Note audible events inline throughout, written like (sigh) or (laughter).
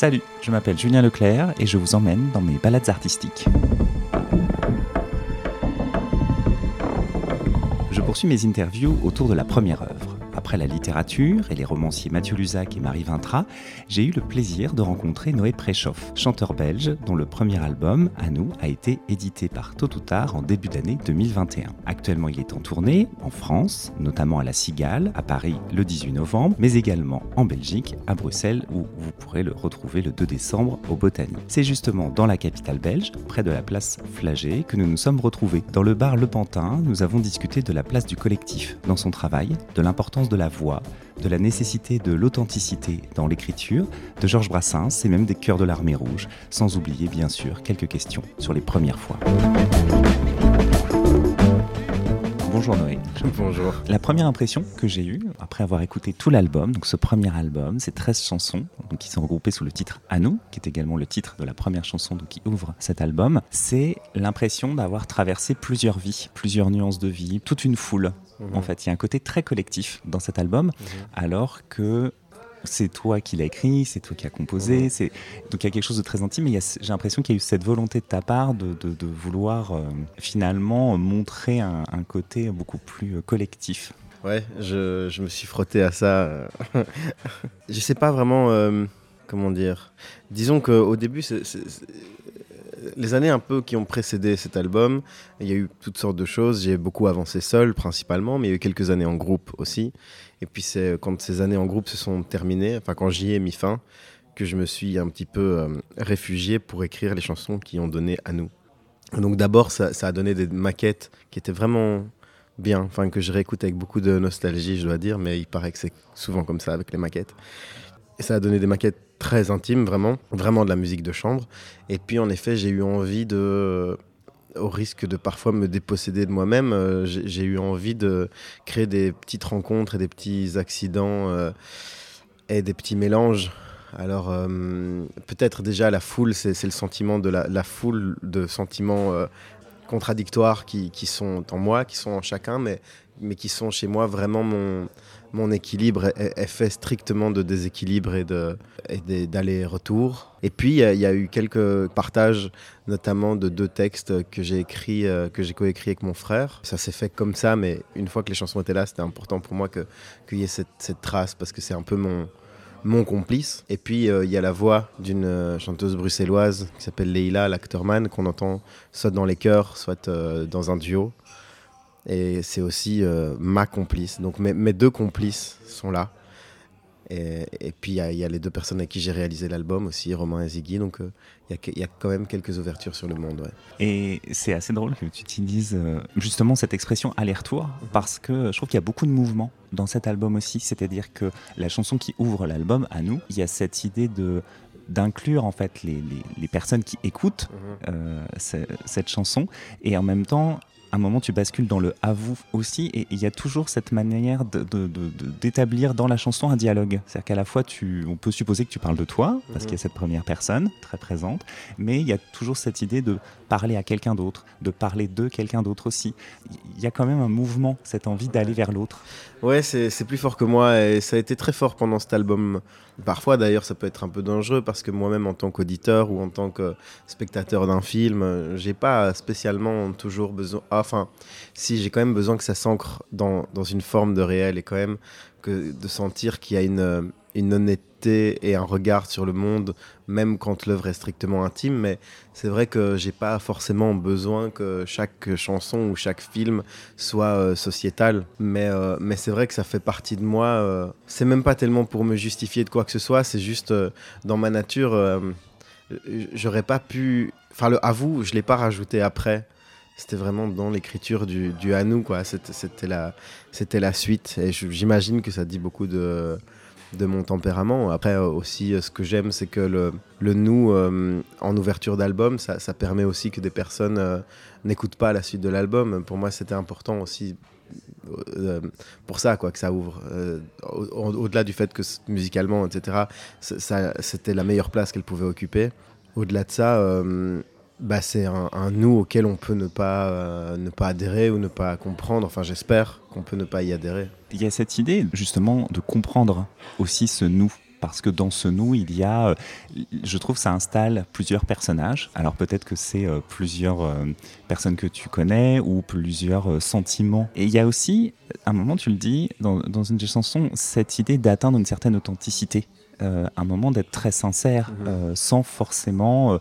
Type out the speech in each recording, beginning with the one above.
Salut, je m'appelle Julien Leclerc et je vous emmène dans mes balades artistiques. Je poursuis mes interviews autour de la première œuvre. Après la littérature et les romanciers Mathieu Lusac et Marie Vintra, j'ai eu le plaisir de rencontrer Noé Préchoff, chanteur belge dont le premier album, À nous, a été édité par Tôt Tard en début d'année 2021. Actuellement, il est en tournée en France, notamment à La Cigale, à Paris le 18 novembre, mais également en Belgique, à Bruxelles, où vous pourrez le retrouver le 2 décembre au Botany. C'est justement dans la capitale belge, près de la place Flagey, que nous nous sommes retrouvés. Dans le bar Le Pantin, nous avons discuté de la place du collectif dans son travail, de l'importance de la voix, de la nécessité de l'authenticité dans l'écriture, de Georges Brassens et même des Chœurs de l'Armée Rouge, sans oublier bien sûr quelques questions sur les premières fois. Bonjour Noé. (laughs) Bonjour. La première impression que j'ai eue, après avoir écouté tout l'album, donc ce premier album, ces 13 chansons, donc qui sont regroupées sous le titre À nous, qui est également le titre de la première chanson donc, qui ouvre cet album, c'est l'impression d'avoir traversé plusieurs vies, plusieurs nuances de vie, toute une foule. En Mhm. fait, il y a un côté très collectif dans cet album, alors que c'est toi qui l'as écrit, c'est toi qui as composé, c'est donc il y a quelque chose de très intime. Et j'ai l'impression qu'il y a eu cette volonté de ta part de, de- de vouloir euh, finalement montrer un, un côté beaucoup plus euh, collectif. Ouais, je, je me suis frotté à ça. (laughs) je sais pas vraiment euh, comment dire. Disons qu'au début, c'est- les années un peu qui ont précédé cet album, il y a eu toutes sortes de choses. J'ai beaucoup avancé seul principalement, mais il y a eu quelques années en groupe aussi. Et puis c'est quand ces années en groupe se sont terminées, enfin quand j'y ai mis fin, que je me suis un petit peu euh, réfugié pour écrire les chansons qui ont donné à nous. Donc d'abord, ça, ça a donné des maquettes qui étaient vraiment bien, enfin que je réécoute avec beaucoup de nostalgie, je dois dire, mais il paraît que c'est souvent comme ça avec les maquettes. Et ça a donné des maquettes très intimes, vraiment, vraiment de la musique de chambre. Et puis en effet, j'ai eu envie de, au risque de parfois me déposséder de moi-même, euh, j'ai eu envie de créer des petites rencontres et des petits accidents euh, et des petits mélanges. Alors euh, peut-être déjà la foule, c'est le sentiment de la, foule de sentiments euh, contradictoires qui, qui sont en moi, qui sont en chacun, mais, mais qui sont chez moi vraiment mon, mon équilibre est, fait strictement de déséquilibre et d'aller-retour. Et puis il y, a- eu quelques partages, notamment de deux textes que j'ai écrits, euh, que j'ai coécrit avec mon frère. Ça s'est fait comme ça, mais une fois que les chansons étaient là, c'était important pour moi qu'il y ait cette, trace parce que c'est un peu mon complice. Et puis euh, il y a la voix d'une euh, chanteuse bruxelloise qui s'appelle Leila Lacterman, qu'on entend soit dans les chœurs, soit dans un duo. Et c'est aussi euh, ma complice. Donc mes, mes deux complices sont là. Et, et puis il y, a- il y a les deux personnes avec qui j'ai réalisé l'album aussi, Romain et Ziggy. Donc euh, il y, a y quand même quelques ouvertures sur le monde. ouais. Et c'est assez drôle que tu utilises euh, justement cette expression aller-retour parce que je trouve qu'il y a beaucoup de mouvements dans cet album aussi. C'est-à-dire que la chanson qui ouvre l'album, à nous, il y a cette idée de d'inclure en fait les, les- les personnes qui écoutent euh, ce- cette chanson et en même temps un moment tu bascules dans le à vous aussi et il y a toujours cette manière d'établir dans la chanson un dialogue c'est à dire qu'à la fois tu on peut supposer que tu parles de toi parce Mhm. qu'il y a cette première personne très présente mais il y a toujours cette idée de parler à quelqu'un d'autre de parler de quelqu'un d'autre aussi il y a quand même un mouvement cette envie d'aller vers l'autre Ouais, c'est plus fort que moi et ça a été très fort pendant cet album. Parfois d'ailleurs ça peut être un peu dangereux parce que moi-même en tant qu'auditeur ou en tant que spectateur d'un film, j'ai pas spécialement toujours besoin... ah, Enfin, si j'ai quand même besoin que ça s'ancre dans, dans une forme de réel et quand même que de sentir qu'il y a une, une honnêteté et un regard sur le monde, même quand l'œuvre est strictement intime. Mais c'est vrai que j'ai pas forcément besoin que chaque chanson ou chaque film soit euh, sociétal. Mais, euh, mais c'est vrai que ça fait partie de moi. euh, c'est même pas tellement pour me justifier de quoi que ce soit, c'est juste dans ma nature. J'aurais pas pu. Enfin, le à vous, je l'ai pas rajouté après. C'était vraiment dans l'écriture du, du à nous, quoi. C'était la, c'était la suite. Et j'imagine que ça dit beaucoup de, de mon tempérament. Après, euh, aussi, euh, ce que j'aime, c'est que le, le nous, euh, en ouverture d'album, ça, permet aussi que des personnes n'écoutent pas la suite de l'album. Pour moi, c'était important aussi pour ça, quoi, que ça ouvre. Au- au- Au-delà du fait que musicalement, etc., c'était la meilleure place qu'elle pouvait occuper. Au-delà de ça, bah, c'est un, un nous auquel on peut ne pas, euh, ne pas adhérer ou ne pas comprendre. Enfin, j'espère qu'on peut ne pas y adhérer. il y a cette idée justement de comprendre aussi ce nous parce que dans ce nous, il y a, je trouve, ça installe plusieurs personnages. Alors peut-être que c'est plusieurs personnes que tu connais ou plusieurs sentiments. Et il y a aussi, à un moment, tu le dis, dans, dans une des chansons, cette idée d'atteindre une certaine authenticité. un moment d'être très sincère, mhm. sans forcément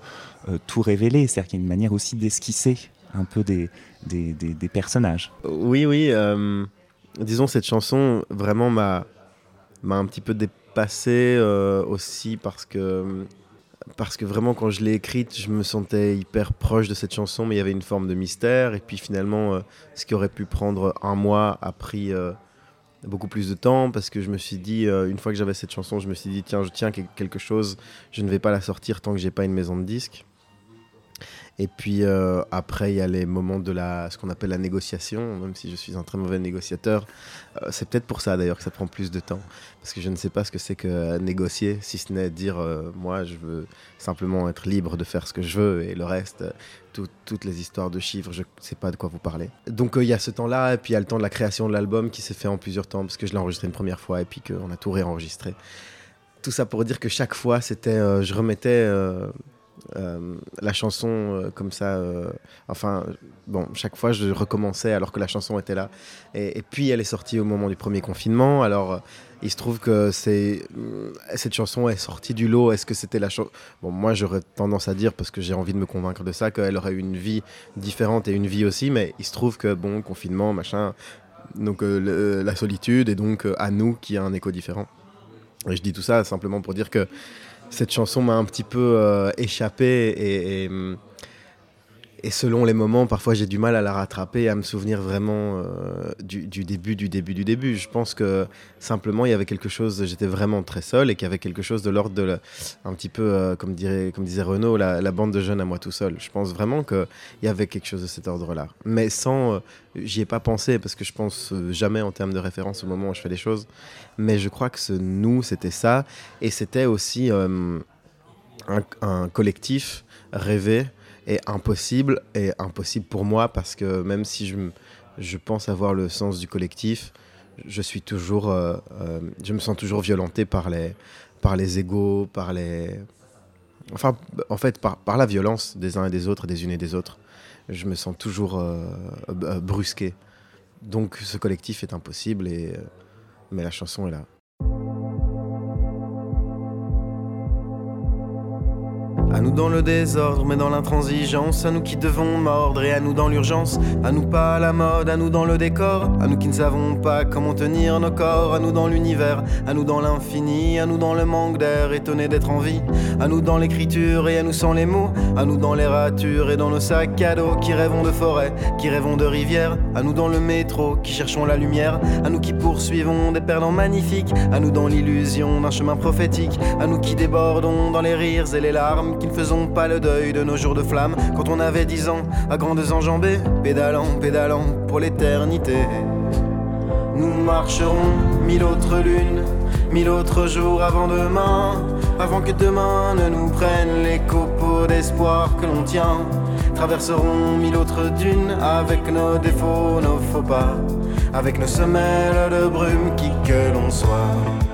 tout révéler. C'est-à-dire qu'il y a une manière aussi d'esquisser un peu des, des, des, personnages. Oui, oui. Euh, disons, cette chanson vraiment m'a un petit peu dépassé euh, aussi parce que, parce que vraiment, quand je l'ai écrite, je me sentais hyper proche de cette chanson, mais il y avait une forme de mystère. Et puis finalement, euh, ce qui aurait pu prendre un mois a pris beaucoup plus de temps parce que je me suis dit, une fois que j'avais cette chanson, je me suis dit, tiens, je tiens quelque chose, je ne vais pas la sortir tant que j'ai pas une maison de disques. Et puis euh, après, il y a les moments de la, ce qu'on appelle la négociation, même si je suis un très mauvais négociateur. Euh, c'est peut-être pour ça d'ailleurs que ça prend plus de temps. Parce que je ne sais pas ce que c'est que négocier, si ce n'est dire euh, moi je veux simplement être libre de faire ce que je veux et le reste, toutes les histoires de chiffres, je ne sais pas de quoi vous parlez. Donc il y a ce temps-là et puis il y a le temps de la création de l'album qui s'est fait en plusieurs temps parce que je l'ai enregistré une première fois et puis qu'on a tout réenregistré. Tout ça pour dire que chaque fois, c'était, je remettais euh, la chanson euh, comme ça, euh, enfin, bon, chaque fois je recommençais alors que la chanson était là. Et, puis elle est sortie au moment du premier confinement. Alors il se trouve que cette chanson est sortie du lot. Est-ce que c'était la chanson Bon, moi j'aurais tendance à dire parce que j'ai envie de me convaincre de ça qu'elle aurait eu une vie différente et une vie aussi. Mais il se trouve que bon, confinement, machin, donc la solitude et donc à nous qui a un écho différent. Et je dis tout ça simplement pour dire que cette chanson m'a un petit peu euh, échappé et, et, selon les moments, parfois j'ai du mal à la rattraper, à me souvenir vraiment euh, du, début, du début, du début. Je pense que simplement il y avait quelque chose, j'étais vraiment très seul et qu'il y avait quelque chose de l'ordre de, un petit peu, euh, comme, dirait, comme disait Renaud, la, bande de jeunes à moi tout seul. Je pense vraiment qu'il y avait quelque chose de cet ordre-là. Mais sans, j'y ai pas pensé parce que je pense jamais en termes de référence au moment où je fais les choses mais je crois que ce nous, c'était ça. Et c'était aussi euh, un, collectif rêvé et impossible, et impossible pour moi parce que même si je, je pense avoir le sens du collectif, je suis toujours, euh, euh, je me sens toujours violenté par les, par les égaux, par les, enfin, en fait, par, par la violence des uns et des autres, des unes et des autres. Je me sens toujours brusqué. Donc, ce collectif est impossible et mais la chanson est là. À nous dans le désordre, mais dans l'intransigeance, à nous qui devons mordre et à nous dans l'urgence, à nous pas à la mode, à nous dans le décor, à nous qui ne savons pas comment tenir nos corps, à nous dans l'univers, à nous dans l'infini, à nous dans le manque d'air, étonné d'être en vie, à nous dans l'écriture et à nous sans les mots, à nous dans les ratures et dans nos sacs à dos qui rêvons de forêt, qui rêvons de rivière, à nous dans le métro, qui cherchons la lumière, à nous qui poursuivons des perdants magnifiques, à nous dans l'illusion d'un chemin prophétique, à nous qui débordons dans les rires et les larmes qui ne faisons pas le deuil de nos jours de flamme quand on avait dix ans, à grandes enjambées, pédalant, pédalant pour l'éternité. Nous marcherons mille autres lunes, mille autres jours avant demain, avant que demain ne nous prenne les copeaux d'espoir que l'on tient. Traverserons mille autres dunes avec nos défauts, nos faux pas, avec nos semelles de brume qui que l'on soit.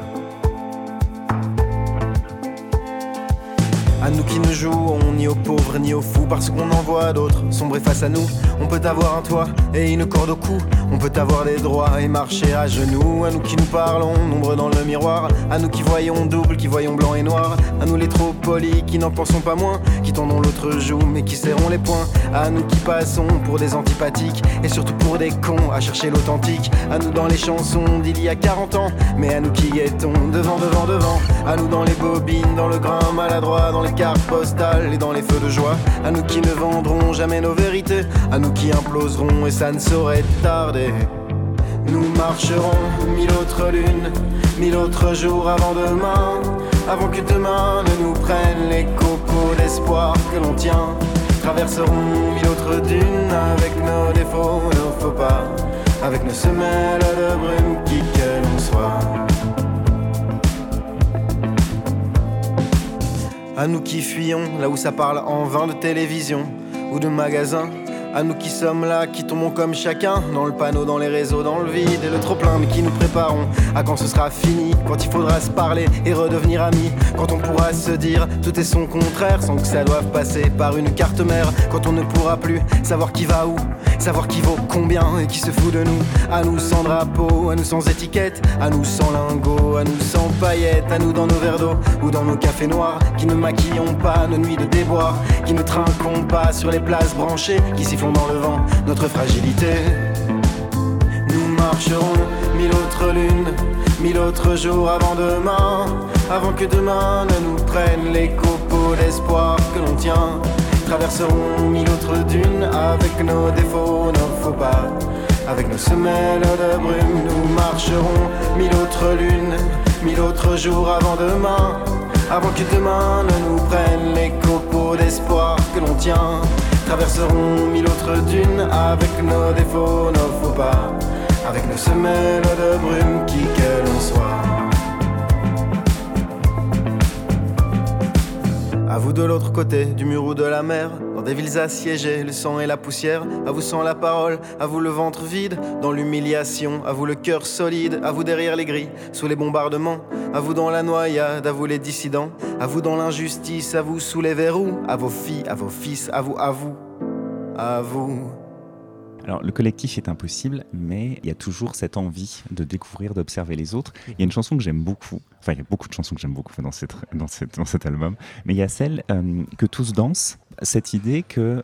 À nous qui ne jouons ni aux pauvres ni aux fous parce qu'on en voit d'autres sombrer face à nous. On peut avoir un toit et une corde au cou. On peut avoir des droits et marcher à genoux. À nous qui nous parlons, nombre dans le miroir. À nous qui voyons double, qui voyons blanc et noir. À nous les trop polis qui n'en pensons pas moins. Qui tendons l'autre joue mais qui serrons les poings. À nous qui passons pour des antipathiques et surtout pour des cons à chercher l'authentique. À nous dans les chansons d'il y a 40 ans. Mais à nous qui guettons devant, devant, devant. À nous dans les bobines, dans le grain maladroit, dans les cartes postales et dans les feux de joie. À nous qui ne vendrons jamais nos vérités, à nous qui imploserons et ça ne saurait tarder. Nous marcherons mille autres lunes, mille autres jours avant demain, avant que demain ne nous prenne les copeaux d'espoir que l'on tient. Traverserons mille autres dunes avec nos défauts, nos faux pas, avec nos semelles de brume qui que l'on soit. À nous qui fuyons là où ça parle en vain de télévision ou de magasins. À nous qui sommes là, qui tombons comme chacun, dans le panneau, dans les réseaux, dans le vide et le trop plein, mais qui nous préparons. À quand ce sera fini, quand il faudra se parler et redevenir amis, quand on pourra se dire tout est son contraire sans que ça doive passer par une carte mère, quand on ne pourra plus savoir qui va où, savoir qui vaut combien et qui se fout de nous, à nous sans drapeau, à nous sans étiquette, à nous sans lingots, à nous sans paillettes, à nous dans nos verres d'eau ou dans nos cafés noirs, qui ne maquillons pas nos nuits de déboire, qui ne trinquons pas sur les places branchées, qui sifflons dans le vent notre fragilité. Nous marcherons mille autres lunes, mille autres jours avant demain, avant que demain ne nous prenne les copeaux d'espoir que l'on tient. Traverserons mille autres dunes avec nos défauts, nos faux pas. Avec nos semelles de brume, nous marcherons mille autres lunes, mille autres jours avant demain. Avant que demain ne nous prenne les copeaux d'espoir que l'on tient. Traverserons mille autres dunes avec nos défauts, nos faux pas. Avec nos semelles de brume, qui que l'on soit. À vous de l'autre côté du mur ou de la mer, dans des villes assiégées, le sang et la poussière. À vous sans la parole, à vous le ventre vide, dans l'humiliation. À vous le cœur solide, à vous derrière les grilles, sous les bombardements. À vous dans la noyade, à vous les dissidents. À vous dans l'injustice, à vous sous les verrous. À vos filles, à vos fils, à vous, à vous, à vous. Alors, le collectif est impossible, mais il y a toujours cette envie de découvrir, d'observer les autres. Il y a une chanson que j'aime beaucoup, enfin, il y a beaucoup de chansons que j'aime beaucoup dans, cet album, mais il y a celle euh, que tous dansent, cette idée que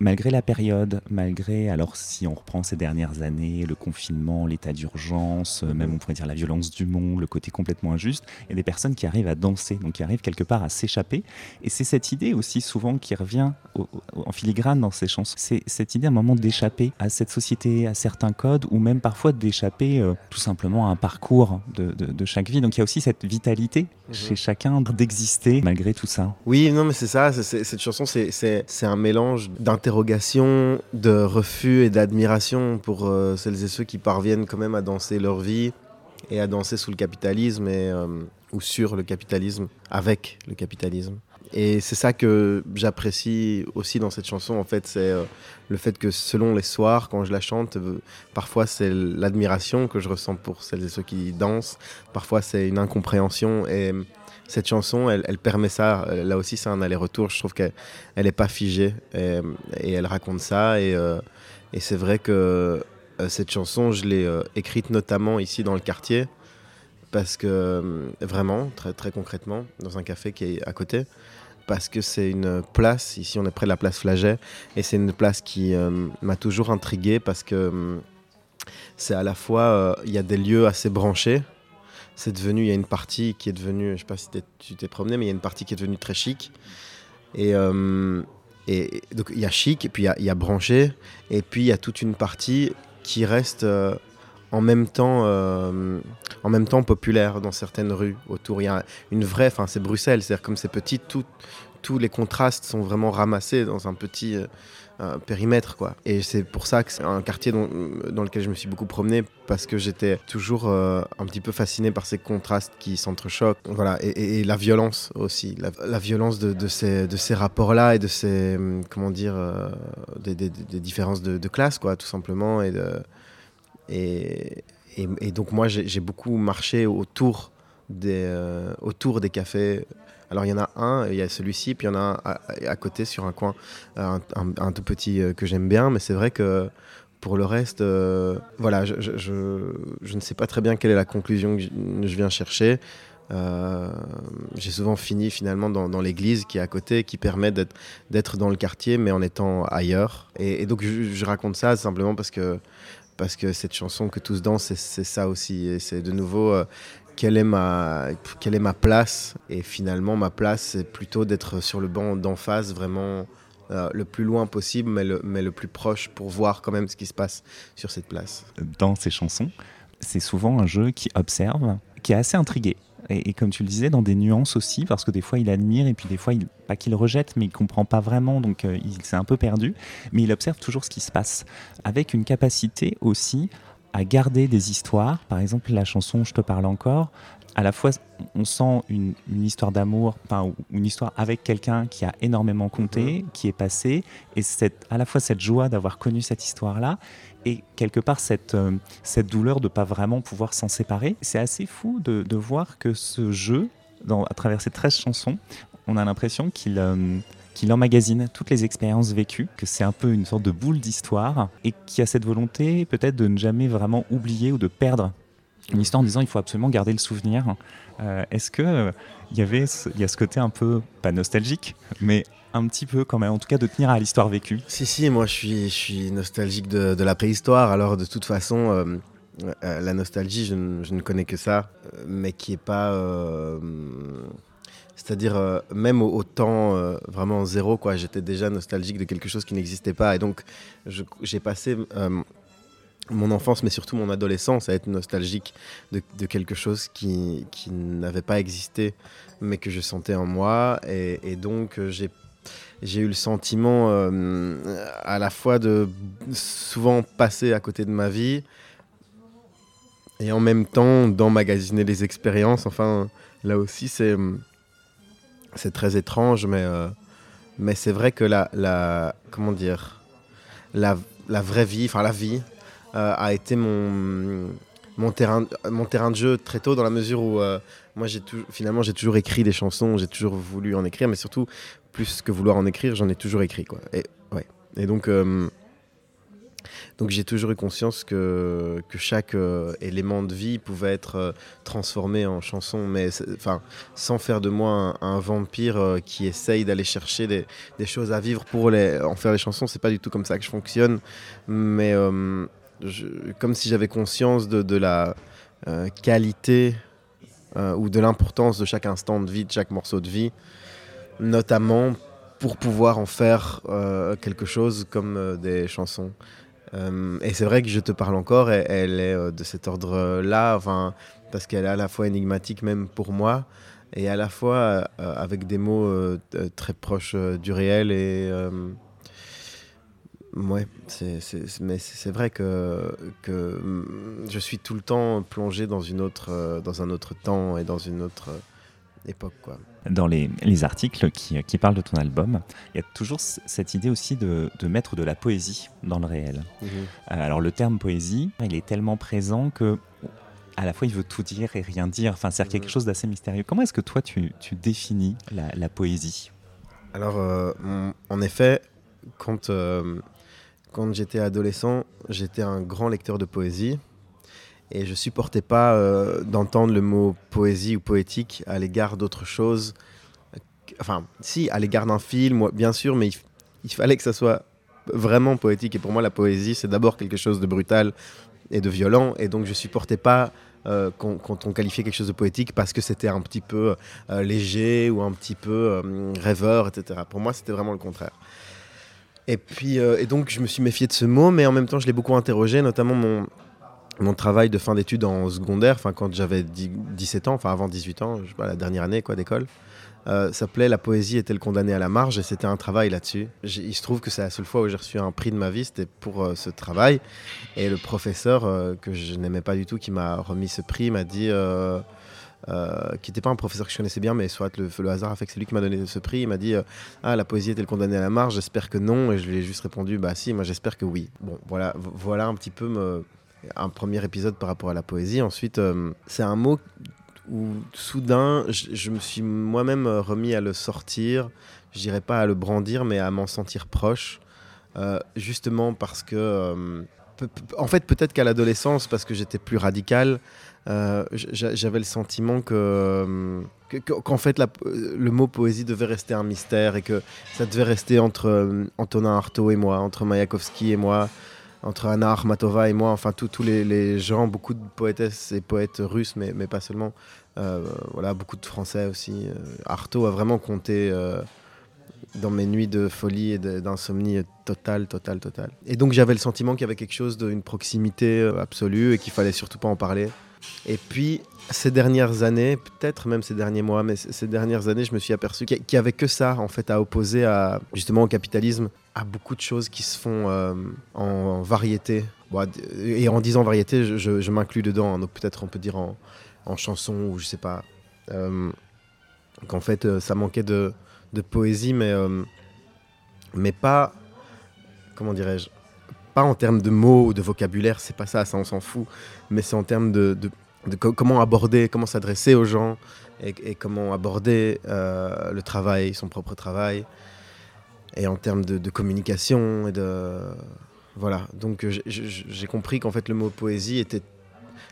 malgré la période, malgré, alors si on reprend ces dernières années, le confinement, l'état d'urgence, euh, même on pourrait dire la violence du monde, le côté complètement injuste, il y a des personnes qui arrivent à danser, donc qui arrivent quelque part à s'échapper. Et c'est cette idée aussi souvent qui revient en filigrane dans ces chansons. C'est cette idée à un moment d'échapper à cette société, à certains codes, ou même parfois d'échapper euh, tout simplement à un parcours de, de, de, chaque vie. Donc il y a aussi cette vitalité mmh. chez chacun d'exister malgré tout ça. Oui, non mais c'est ça, cette chanson c'est un mélange d'interrogations d'interrogation, de refus et d'admiration pour euh, celles et ceux qui parviennent quand même à danser leur vie et à danser sous le capitalisme euh, ou sur le capitalisme, avec le capitalisme. Et c'est ça que j'apprécie aussi dans cette chanson, en fait, c'est euh, le fait que selon les soirs, quand je la chante, parfois c'est l'admiration que je ressens pour celles et ceux qui dansent, parfois c'est une incompréhension. Et cette chanson, elle, elle permet ça. Là aussi, c'est un aller-retour. Je trouve qu'elle n'est pas figée et, elle raconte ça. Et, euh, c'est vrai que euh, cette chanson, je l'ai euh, écrite notamment ici dans le quartier. Parce que, euh, vraiment, très, très concrètement, dans un café qui est à côté. Parce que c'est une place, ici on est près de la place Flaget, et c'est une place qui euh, m'a toujours intrigué parce que euh, c'est à la fois, il y a des lieux assez branchés, c'est devenu, il y a une partie qui est devenue, je sais pas si tu t'es promené, mais il y a une partie qui est devenue très chic. Et, euh, donc il y a chic, et puis il y a, il y a branché, et puis il y a toute une partie qui reste euh, en même temps, euh, en même temps populaire dans certaines rues autour. Il y a une vraie, enfin c'est Bruxelles, c'est-à-dire comme c'est petit, tout, tous les contrastes sont vraiment ramassés dans un petit périmètre quoi. Et c'est pour ça que c'est un quartier dans lequel je me suis beaucoup promené parce que j'étais toujours euh, un petit peu fasciné par ces contrastes qui s'entrechoquent. Voilà, et, la violence aussi, la, violence de, ces, de ces rapports-là et de ces, comment dire, euh, des, différences de, classe quoi, tout simplement. Et, et donc moi j'ai beaucoup marché autour des, euh, autour des cafés alors il y en a un, il y a celui-ci, puis il y en a un à, côté sur un coin, un, un, tout petit euh, que j'aime bien, mais c'est vrai que pour le reste, euh, voilà, je, ne sais pas très bien quelle est la conclusion que je, viens chercher. Euh, j'ai souvent fini finalement dans, l'église qui est à côté, qui permet d'être dans le quartier, mais en étant ailleurs. Et, donc je, raconte ça simplement parce que parce que cette chanson que tous dansent, c'est ça aussi. Et c'est de nouveau euh, quelle est ma, quelle est ma place. Et finalement, ma place, c'est plutôt d'être sur le banc d'en face, vraiment euh, le plus loin possible, mais le, mais le plus proche pour voir quand même ce qui se passe sur cette place. Dans ces chansons, c'est souvent un jeu qui observe, qui est assez intrigué. Et, comme tu le disais, dans des nuances aussi, parce que des fois il admire et puis des fois, il, pas qu'il rejette, mais il comprend pas vraiment, donc euh, il s'est un peu perdu. Mais il observe toujours ce qui se passe, avec une capacité aussi à garder des histoires. Par exemple, la chanson Je te parle encore, à la fois on sent une, histoire d'amour, enfin, une histoire avec quelqu'un qui a énormément compté, mhm. qui est passé, et cette, à la fois cette joie d'avoir connu cette histoire-là, et quelque part cette, euh, cette douleur de ne pas vraiment pouvoir s'en séparer. C'est assez fou de, de, voir que ce jeu, dans, à travers ces 13 chansons, on a l'impression qu'il... Euh, qu'il emmagasine toutes les expériences vécues, que c'est un peu une sorte de boule d'histoire, et qui a cette volonté peut-être de ne jamais vraiment oublier ou de perdre une histoire en disant il faut absolument garder le souvenir. Euh, est-ce que euh, il y avait il y a ce côté un peu pas nostalgique, mais un petit peu quand même, en tout cas de tenir à l'histoire vécue? Si si, moi je suis je nostalgique de, la préhistoire. Alors de toute façon. Euh, la nostalgie, je, ne connais que ça, mais qui est pas. C'est-à-dire, même au, temps vraiment zéro, quoi, j'étais déjà nostalgique de quelque chose qui n'existait pas. Et donc, j'ai passé mon enfance, mais surtout mon adolescence, à être nostalgique de, quelque chose qui, qui n'avait pas existé, mais que je sentais en moi. Et, donc, euh, j'ai j'ai eu le sentiment euh, à la fois de souvent passer à côté de ma vie et en même temps d'emmagasiner les expériences. Enfin, là aussi, c'est c'est très étrange, mais, euh, mais c'est vrai que la, la comment dire la, la vraie vie, enfin la vie, euh, a été mon, mon, terrain, mon terrain de jeu très tôt dans la mesure où euh, moi j'ai finalement j'ai toujours écrit des chansons, j'ai toujours voulu en écrire, mais surtout plus que vouloir en écrire, j'en ai toujours écrit quoi. Et ouais. Et donc donc j'ai toujours eu conscience que, que chaque élément de vie pouvait être transformé en chanson, mais enfin sans faire de moi un, vampire qui essaye d'aller chercher des, choses à vivre pour en faire des chansons. C'est pas du tout comme ça que je fonctionne, mais comme si j'avais conscience de, la euh, qualité euh, ou de l'importance de chaque instant de vie, de chaque morceau de vie, notamment pour pouvoir en faire euh, quelque chose comme des chansons. Et c'est vrai que je te parle encore, elle est de cet ordre-là, enfin, parce qu'elle est à la fois énigmatique même pour moi, et à la fois avec des mots très proches du réel et Ouais, mais c'est vrai que, que mm, je suis tout le temps plongé dans, une autre, euh, dans un autre temps et dans une autre euh, époque. Quoi. Dans les, les articles qui, qui, parlent de ton album, il y a toujours cette idée aussi de, de mettre de la poésie dans le réel. Mhm. Euh, alors le terme poésie, il est tellement présent que à la fois il veut tout dire et rien dire. Enfin, c'est quelque chose d'assez mystérieux. Comment est-ce que toi tu, tu définis la, la poésie? Alors, en effet, quand quand j'étais adolescent, j'étais un grand lecteur de poésie et je supportais pas euh, d'entendre le mot poésie ou poétique à l'égard d'autre chose. Enfin, si, à l'égard d'un film, bien sûr, mais il, fallait que ça soit vraiment poétique. Et pour moi, la poésie, c'est d'abord quelque chose de brutal et de violent. Et donc, je supportais pas euh, quand, on qualifiait quelque chose de poétique parce que c'était un petit peu euh, léger ou un petit peu rêveur, etc. Pour moi, c'était vraiment le contraire. Et puis, et donc, je me suis méfié de ce mot, mais en même temps, je l'ai beaucoup interrogé, notamment mon, mon travail de fin d'études en secondaire, quand j'avais 17 ans, enfin avant 18 ans, la dernière année quoi d'école, euh, s'appelait La poésie est-elle condamnée à la marge et c'était un travail là-dessus. Il se trouve que c'est la seule fois où j'ai reçu un prix de ma vie, c'était pour euh, ce travail. Et le professeur que je n'aimais pas du tout, qui m'a remis ce prix, m'a dit euh, qui n'était pas un professeur que je connaissais bien, mais soit le, hasard a fait que c'est lui qui m'a donné ce prix. Il m'a dit euh, Ah, la poésie est-elle condamnée à la marge J'espère que non. Et je lui ai juste répondu Bah, si, moi j'espère que oui. Bon, voilà, voilà un petit peu me, un premier épisode par rapport à la poésie. Ensuite, euh, c'est un mot où soudain, je, me suis moi-même remis à le sortir. Je dirais pas à le brandir, mais à m'en sentir proche. justement parce que. en fait, peut-être qu'à l'adolescence, parce que j'étais plus radical, euh, j'avais le sentiment que qu'en fait le mot poésie devait rester un mystère et que ça devait rester entre euh, Antonin Artaud et moi, entre Mayakovsky et moi, entre Anna Armatova et moi, enfin tous les, gens, beaucoup de poétesses et poètes russes, mais, pas seulement. Euh, voilà, beaucoup de Français aussi. Artaud a vraiment compté dans mes nuits de folie et d'insomnie totale, totale, totale. Et donc j'avais le sentiment qu'il y avait quelque chose d'une proximité absolue et qu'il fallait surtout pas en parler. Et puis, ces dernières années, peut-être même ces derniers mois, mais ces dernières années, je me suis aperçu qu'il n'y avait que ça, en fait, à opposer à, justement au capitalisme, à beaucoup de choses qui se font euh, en, variété. et en disant variété, je, m'inclus dedans, hein, donc peut-être on peut dire en, chanson ou je sais pas. Euh, qu'en fait, euh, ça manquait de, de poésie, mais, mais pas, comment dirais-je, en termes de mots ou de vocabulaire, c'est pas ça, ça on s'en fout, mais c'est en termes de, de, comment aborder, comment s'adresser aux gens et, comment aborder euh, le travail, son propre travail, et en termes de, communication et de voilà. Donc j'ai compris qu'en fait le mot poésie était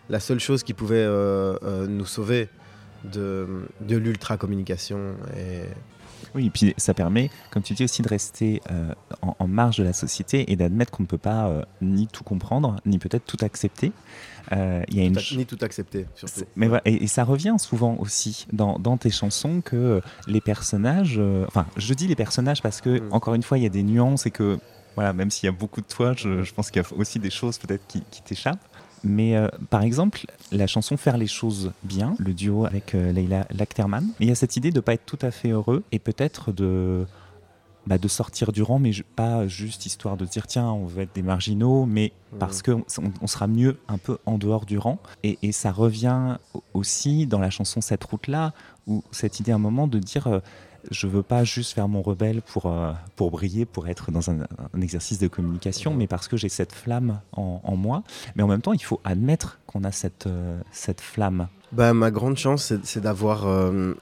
la seule chose qui pouvait euh, euh, nous sauver de, de l'ultra communication et oui, et puis ça permet, comme tu dis aussi, de rester euh, en, marge de la société et d'admettre qu'on ne peut pas euh, ni tout comprendre, ni peut-être tout accepter. Euh, y a une... Ni tout accepter, surtout. Mais et, ça revient souvent aussi dans, dans tes chansons que les personnages. enfin, je dis les personnages parce que, mm. encore une fois, il y a des nuances et que, voilà, même s'il y a beaucoup de toi, je, pense qu'il y a aussi des choses peut-être qui, qui t'échappent. Mais euh, par exemple, la chanson Faire les choses bien, le duo avec euh, Leila Lachterman, il y a cette idée de ne pas être tout à fait heureux et peut-être de, bah, de sortir du rang, mais pas juste histoire de dire tiens, on veut être des marginaux, mais mmh. parce qu'on on sera mieux un peu en dehors du rang. Et, et ça revient aussi dans la chanson Cette route-là, où cette idée à un moment de dire. Euh, je veux pas juste faire mon rebelle pour, euh, pour briller, pour être dans un, exercice de communication, mais parce que j'ai cette flamme en, moi. Mais en même temps, il faut admettre qu'on a cette, euh, cette flamme. Bah, ma grande chance, c'est d'avoir euh,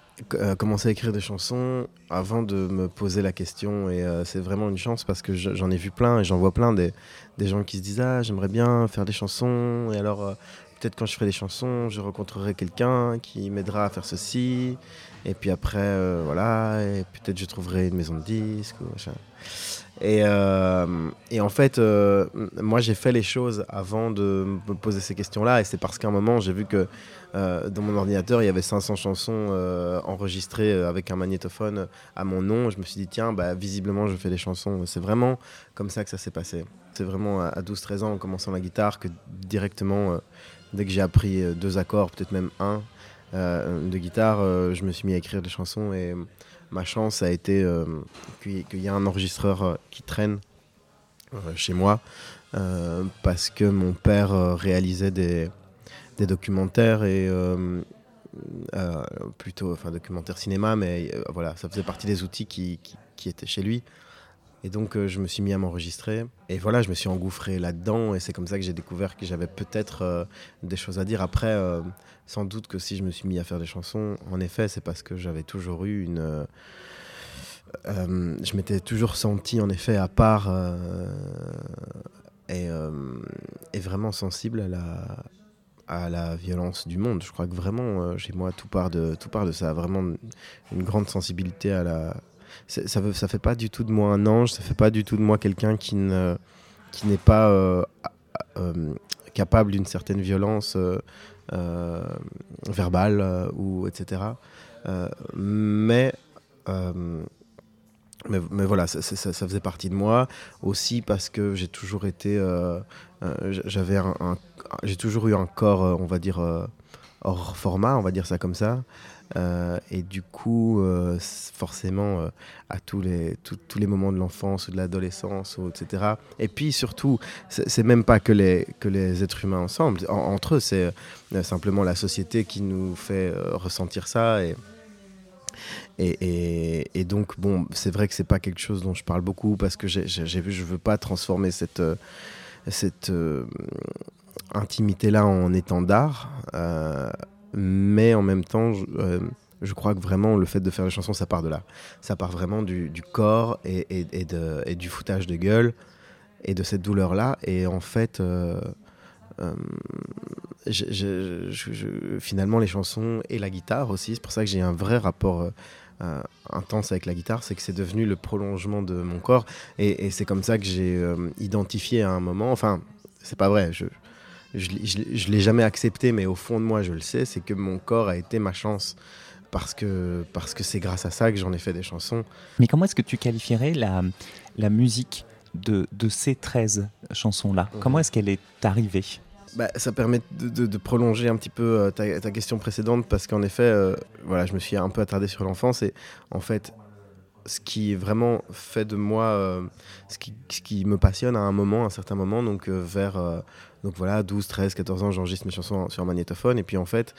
commencé à écrire des chansons avant de me poser la question. Et c'est vraiment une chance parce que j'en ai vu plein et j'en vois plein des, des, gens qui se disent Ah, j'aimerais bien faire des chansons. Et alors, peut-être quand je ferai des chansons, je rencontrerai quelqu'un qui m'aidera à faire ceci. Et puis après, euh, voilà, et peut-être je trouverai une maison de disques ou. Et, euh, et en fait, euh, moi j'ai fait les choses avant de me poser ces questions-là. Et c'est parce qu'à un moment, j'ai vu que dans mon ordinateur, il y avait 500 chansons enregistrées avec un magnétophone à mon nom. Je me suis dit, tiens, bah, visiblement, je fais des chansons. C'est vraiment comme ça que ça s'est passé. C'est vraiment à 12-13 ans, en commençant la guitare, que directement, dès que j'ai appris deux accords, peut-être même un, de guitare, euh, je me suis mis à écrire des chansons et ma chance a été euh, qu'il y a un enregistreur qui traîne chez moi parce que mon père réalisait des, documentaires et plutôt enfin documentaire cinéma mais voilà ça faisait partie des outils qui, qui étaient chez lui et donc, euh, je me suis mis à m'enregistrer. Et voilà, je me suis engouffré là-dedans. Et c'est comme ça que j'ai découvert que j'avais peut-être euh, des choses à dire. Après, euh, sans doute que si je me suis mis à faire des chansons, en effet, c'est parce que j'avais toujours eu une. je m'étais toujours senti, en effet, à part et, vraiment sensible à la, à la violence du monde. Je crois que vraiment, chez moi, tout part, de, tout part de ça. Vraiment une grande sensibilité à la ça ne fait pas du tout de moi un ange, ça fait pas du tout de moi quelqu'un qui ne n'est pas euh, euh, capable d'une certaine violence euh, verbale ou etc. mais mais, voilà, ça, ça, faisait partie de moi aussi parce que j'ai toujours été, j'avais un, j'ai toujours eu un corps, on va dire hors format, on va dire ça comme ça. Euh, et du coup, euh, forcément, euh, à tous les, tous les moments de l'enfance ou de l'adolescence, etc. Et puis surtout, c'est même pas que les, que les êtres humains ensemble, entre eux, c'est simplement la société qui nous fait ressentir ça. Et, et, et, donc, bon, c'est vrai que c'est pas quelque chose dont je parle beaucoup parce que j'ai vu, je veux pas transformer cette, cette intimité-là en étendard mais en même temps, euh, je, crois que vraiment le fait de faire des chansons, ça part de là. Ça part vraiment du, corps et, du foutage de gueule et de cette douleur-là. Et en fait, euh, euh, finalement, les chansons et la guitare aussi, c'est pour ça que j'ai un vrai rapport. intense avec la guitare, c'est que c'est devenu le prolongement de mon corps et, c'est comme ça que j'ai identifié à un moment, enfin c'est pas vrai, je ne l'ai jamais accepté, mais au fond de moi, je le sais, c'est que mon corps a été ma chance. Parce que parce que c'est grâce à ça que j'en ai fait des chansons. Mais comment est-ce que tu qualifierais la, la musique de, de ces 13 chansons-là? Mhm. Comment est-ce qu'elle est arrivée? Bah, ça permet de, prolonger un petit peu ta, ta, question précédente parce qu'en effet, voilà, je me suis un peu attardé sur l'enfance et en fait, ce qui vraiment fait de moi euh, ce, qui, ce, qui, me passionne à un moment, à un certain moment, donc euh, vers euh, donc voilà, 12, 13, 14 ans, j'enregistre mes chansons sur un magnétophone. Et puis en fait,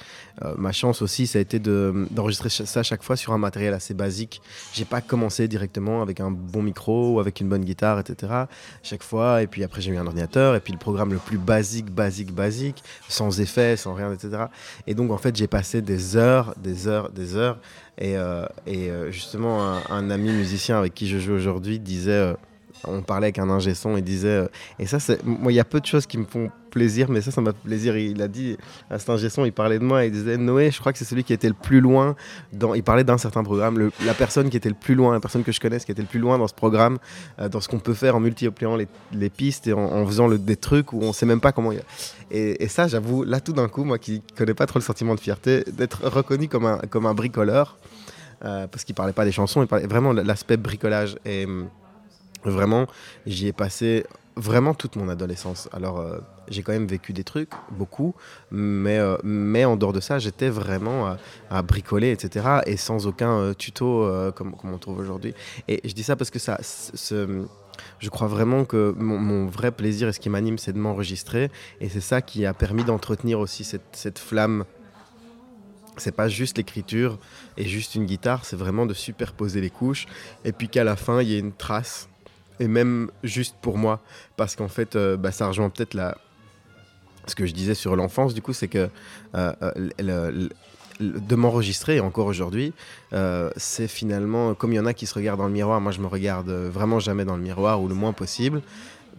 ma chance aussi, ça a été d'enregistrer ça chaque fois sur un matériel assez basique. J'ai pas commencé directement avec un bon micro ou avec une bonne guitare, etc. Chaque fois, et puis après j'ai eu un ordinateur, et puis le programme le plus basique, basique, basique, sans effet, sans rien, etc. Et donc en fait, j'ai passé des heures, des heures, des heures et, euh, et euh, justement, un, ami musicien avec qui je joue aujourd'hui disait, euh, on parlait avec un ingé son, il disait, et ça, c'est, moi, il y a peu de choses qui me font plaisir, mais ça, ça m'a fait plaisir. Il a dit, à cet ingé son, il parlait de moi, il disait, Noé, je crois que c'est celui qui était le plus loin, dans, il parlait d'un certain programme, la personne qui était le plus loin, la personne que je connaisse qui était le plus loin dans ce programme, dans ce qu'on peut faire en multipliant les, les pistes et en, faisant le, des trucs où on sait même pas comment. Il... Et, et ça, j'avoue, là, tout d'un coup, moi qui connais pas trop le sentiment de fierté, d'être reconnu comme un, comme un bricoleur. Euh, parce qu'il parlait pas des chansons, il parlait vraiment de l'aspect bricolage. Et euh, vraiment, j'y ai passé vraiment toute mon adolescence. Alors, euh, j'ai quand même vécu des trucs, beaucoup, mais, mais en dehors de ça, j'étais vraiment à, bricoler, etc. Et sans aucun tuto comme, comme, on trouve aujourd'hui. Et je dis ça parce que ça, je crois vraiment que mon, mon, vrai plaisir et ce qui m'anime, c'est de m'enregistrer. Et c'est ça qui a permis d'entretenir aussi cette, cette flamme c'est pas juste l'écriture et juste une guitare, c'est vraiment de superposer les couches et puis qu'à la fin il y ait une trace et même juste pour moi parce qu'en fait euh, bah, ça rejoint peut-être la ce que je disais sur l'enfance du coup c'est que euh, euh, de m'enregistrer encore aujourd'hui c'est finalement comme il y en a qui se regardent dans le miroir moi je me regarde vraiment jamais dans le miroir ou le moins possible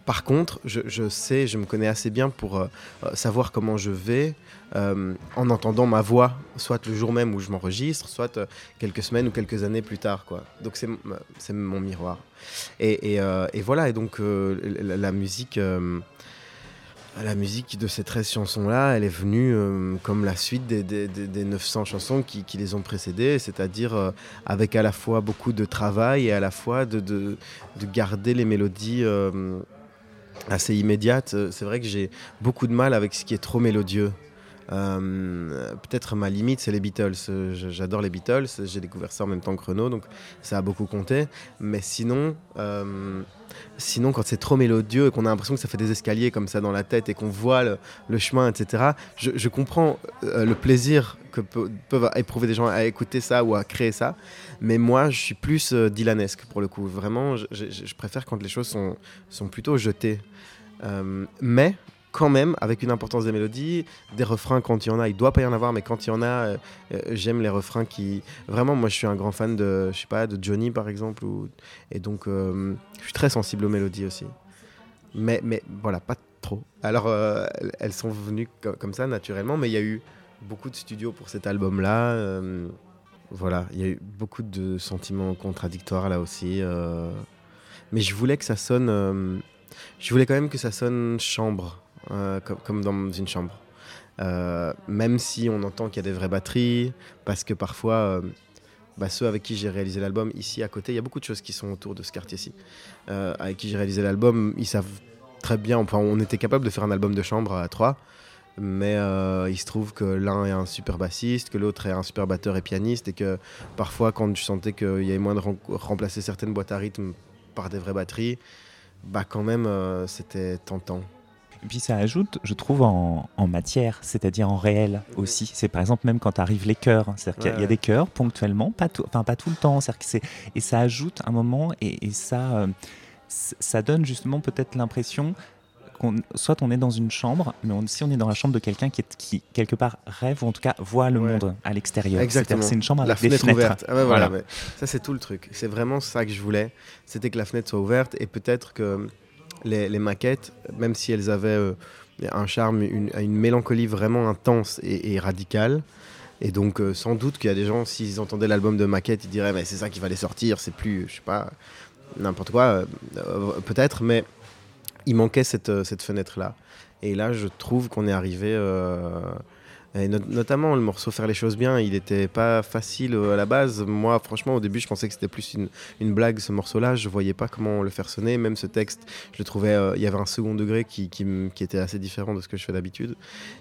par contre, je, sais, je me connais assez bien pour savoir comment je vais, euh, en entendant ma voix, soit le jour même où je m'enregistre, soit euh, quelques semaines ou quelques années plus tard. Quoi. Donc c'est, mon miroir. Et, et, euh, voilà, et donc la, musique... la musique de ces 13 chansons-là, elle est venue comme la suite des, des, des 900 chansons qui, les ont précédées, c'est-à-dire avec à la fois beaucoup de travail et à la fois de, de garder les mélodies assez immédiates. C'est vrai que j'ai beaucoup de mal avec ce qui est trop mélodieux. Euh, peut-être ma limite, c'est les Beatles. J'adore les Beatles. J'ai découvert ça en même temps que Renault, donc ça a beaucoup compté. Mais sinon, euh, sinon quand c'est trop mélodieux et qu'on a l'impression que ça fait des escaliers comme ça dans la tête et qu'on voit le, chemin, etc., je, comprends euh, le plaisir que peuvent éprouver des gens à écouter ça ou à créer ça. Mais moi, je suis plus Dylanesque pour le coup. Vraiment, je, préfère quand les choses sont, sont plutôt jetées. mais quand même avec une importance des mélodies, des refrains quand il y en a, il doit pas y en avoir, mais quand il y en a, euh, euh, j'aime les refrains qui vraiment moi je suis un grand fan de je sais pas de Johnny par exemple et donc euh, je suis très sensible aux mélodies aussi. Mais mais voilà, pas trop. Alors elles sont venues comme ça naturellement, mais il y a eu beaucoup de studios pour cet album là. voilà, il y a eu beaucoup de sentiments contradictoires là aussi. mais je voulais que ça sonne je voulais quand même que ça sonne chambre. Euh, comme, dans une chambre. Euh, même si on entend qu'il y a des vraies batteries, parce que parfois, euh, bah, ceux avec qui j'ai réalisé l'album, ici à côté, il y a beaucoup de choses qui sont autour de ce quartier-ci. avec qui j'ai réalisé l'album, ils savent très bien, enfin, on était capable de faire un album de chambre à trois, mais il se trouve que l'un est un super bassiste, que l'autre est un super batteur et pianiste, et que parfois, quand je sentais qu'il y avait moins de remplacer certaines boîtes à rythme par des vraies batteries, bah quand même, c'était tentant. Et puis ça ajoute, je trouve, en, matière, c'est-à-dire en réel aussi. C'est par exemple même quand arrivent les chœurs. C'est-à-dire qu'il y, a des chœurs ponctuellement, pas tout, enfin pas tout le temps. Que et ça ajoute un moment et, ça, euh, ça donne justement peut-être l'impression qu'on, soit on est dans une chambre, mais si on est dans la chambre de quelqu'un qui, qui, quelque part rêve ou en tout cas voit le monde à l'extérieur. Exactement. C'est une chambre avec la des fenêtre ouverte. Ah voilà. ça c'est tout le truc. C'est vraiment ça que je voulais. C'était que la fenêtre soit ouverte et peut-être que les, maquettes, même si elles avaient euh, un charme, une, mélancolie vraiment intense et, radicale. Et donc, euh, sans doute qu'il y a des gens, s'ils entendaient l'album de maquette, ils diraient, mais c'est ça qui va les sortir, c'est plus, je sais pas, n'importe quoi, euh, peut-être, mais il manquait cette, cette fenêtre-là. Et là, je trouve qu'on est arrivé Et notamment le morceau Faire les choses bien, il n'était pas facile à la base. Moi, franchement, au début, je pensais que c'était plus une, une, blague ce morceau-là. Je voyais pas comment le faire sonner. Même ce texte, je trouvais, il y avait un second degré qui, qui, était assez différent de ce que je fais d'habitude.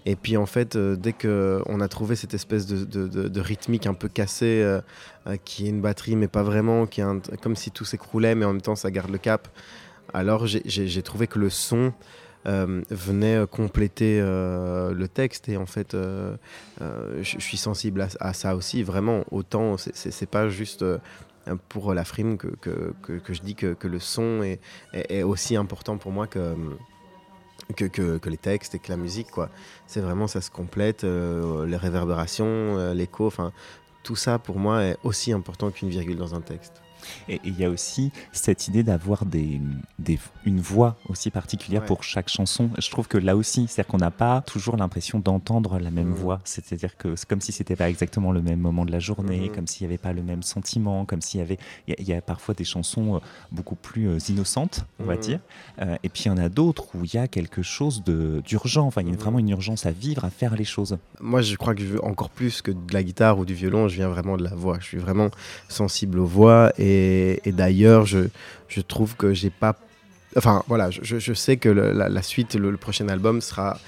Et puis en fait, dès qu'on a trouvé cette espèce de, de, de, rythmique un peu cassée, qui est une batterie mais pas vraiment, qui est comme si tout s'écroulait mais en même temps ça garde le cap. Alors j'ai trouvé que le son euh, venait compléter euh, le texte et en fait euh, je suis sensible à, ça aussi. Vraiment autant c'est pas juste pour la frime que, que, que, je dis que, que le son est, est, aussi important pour moi que, que, les textes et que la musique quoi. C'est vraiment ça se complète les réverbérations l'écho enfin tout ça pour moi est aussi important qu'une virgule dans un texte et il y a aussi cette idée d'avoir des, une voix aussi particulière pour chaque chanson. Je trouve que là aussi, c'est-à-dire qu'on n'a pas toujours l'impression d'entendre la même mmh. voix. C'est-à-dire que c'est comme si c'était pas exactement le même moment de la journée, mmh. comme s'il n'y avait pas le même sentiment, comme s'il y avait. Il y, a parfois des chansons euh, beaucoup plus euh, innocentes, on va mmh. dire. Euh, et puis il y en a d'autres où il y a quelque chose d'urgent. Enfin, il y a vraiment une urgence à vivre, à faire les choses. Moi, je crois que je veux encore plus que de la guitare ou du violon, je viens vraiment de la voix. Je suis vraiment sensible aux voix et et, d'ailleurs, je, je, trouve que j'ai pas. Enfin, voilà, je, je sais que la, suite, le, prochain album sera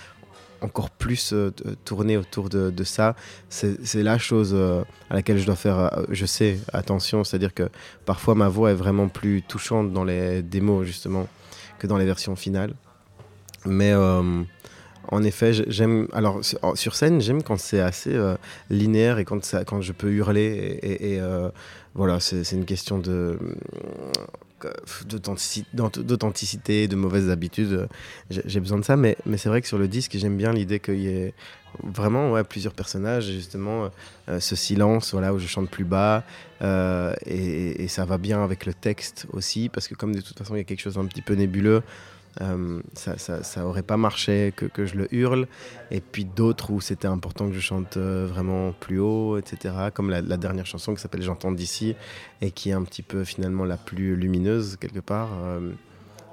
encore plus euh, tourné autour de, ça. C'est la chose euh, à laquelle je dois faire, euh, je sais, attention. C'est-à-dire que parfois ma voix est vraiment plus touchante dans les démos, justement, que dans les versions finales. Mais en effet, j'aime. Alors, sur scène, j'aime quand c'est assez linéaire et quand, ça, quand je peux hurler et, et voilà, c'est une question de d'authenticité, de mauvaises habitudes. J'ai besoin de ça, mais, mais c'est vrai que sur le disque, j'aime bien l'idée qu'il y ait vraiment ouais, plusieurs personnages, justement euh, ce silence voilà, où je chante plus bas, euh, et, et, ça va bien avec le texte aussi, parce que comme de toute façon il y a quelque chose d'un petit peu nébuleux, euh, ça, ça, aurait pas marché que, je le hurle. Et puis d'autres où c'était important que je chante euh, vraiment plus haut, etc. Comme la, dernière chanson qui s'appelle J'entends d'ici et qui est un petit peu finalement la plus lumineuse quelque part. Euh,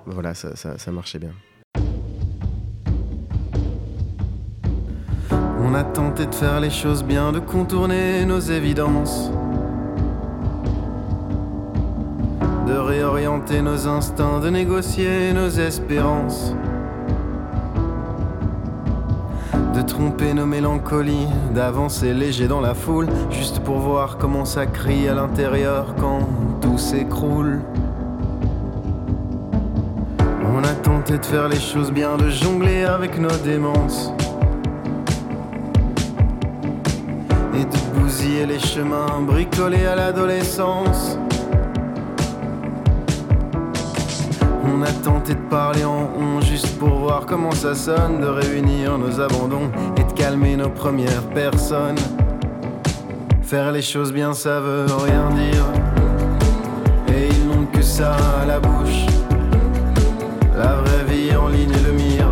voilà, ça, ça marchait bien. On a tenté de faire les choses bien, de contourner nos évidences. De réorienter nos instincts, de négocier nos espérances, de tromper nos mélancolies, d'avancer léger dans la foule, juste pour voir comment ça crie à l'intérieur quand tout s'écroule. On a tenté de faire les choses bien, de jongler avec nos démences. Et de bousiller les chemins, bricoler à l'adolescence. A tenté de parler en on juste pour voir comment ça sonne, de réunir nos abandons et de calmer nos premières personnes. Faire les choses bien, ça veut rien dire. Et ils n'ont que ça à la bouche. La vraie vie en ligne et le mire.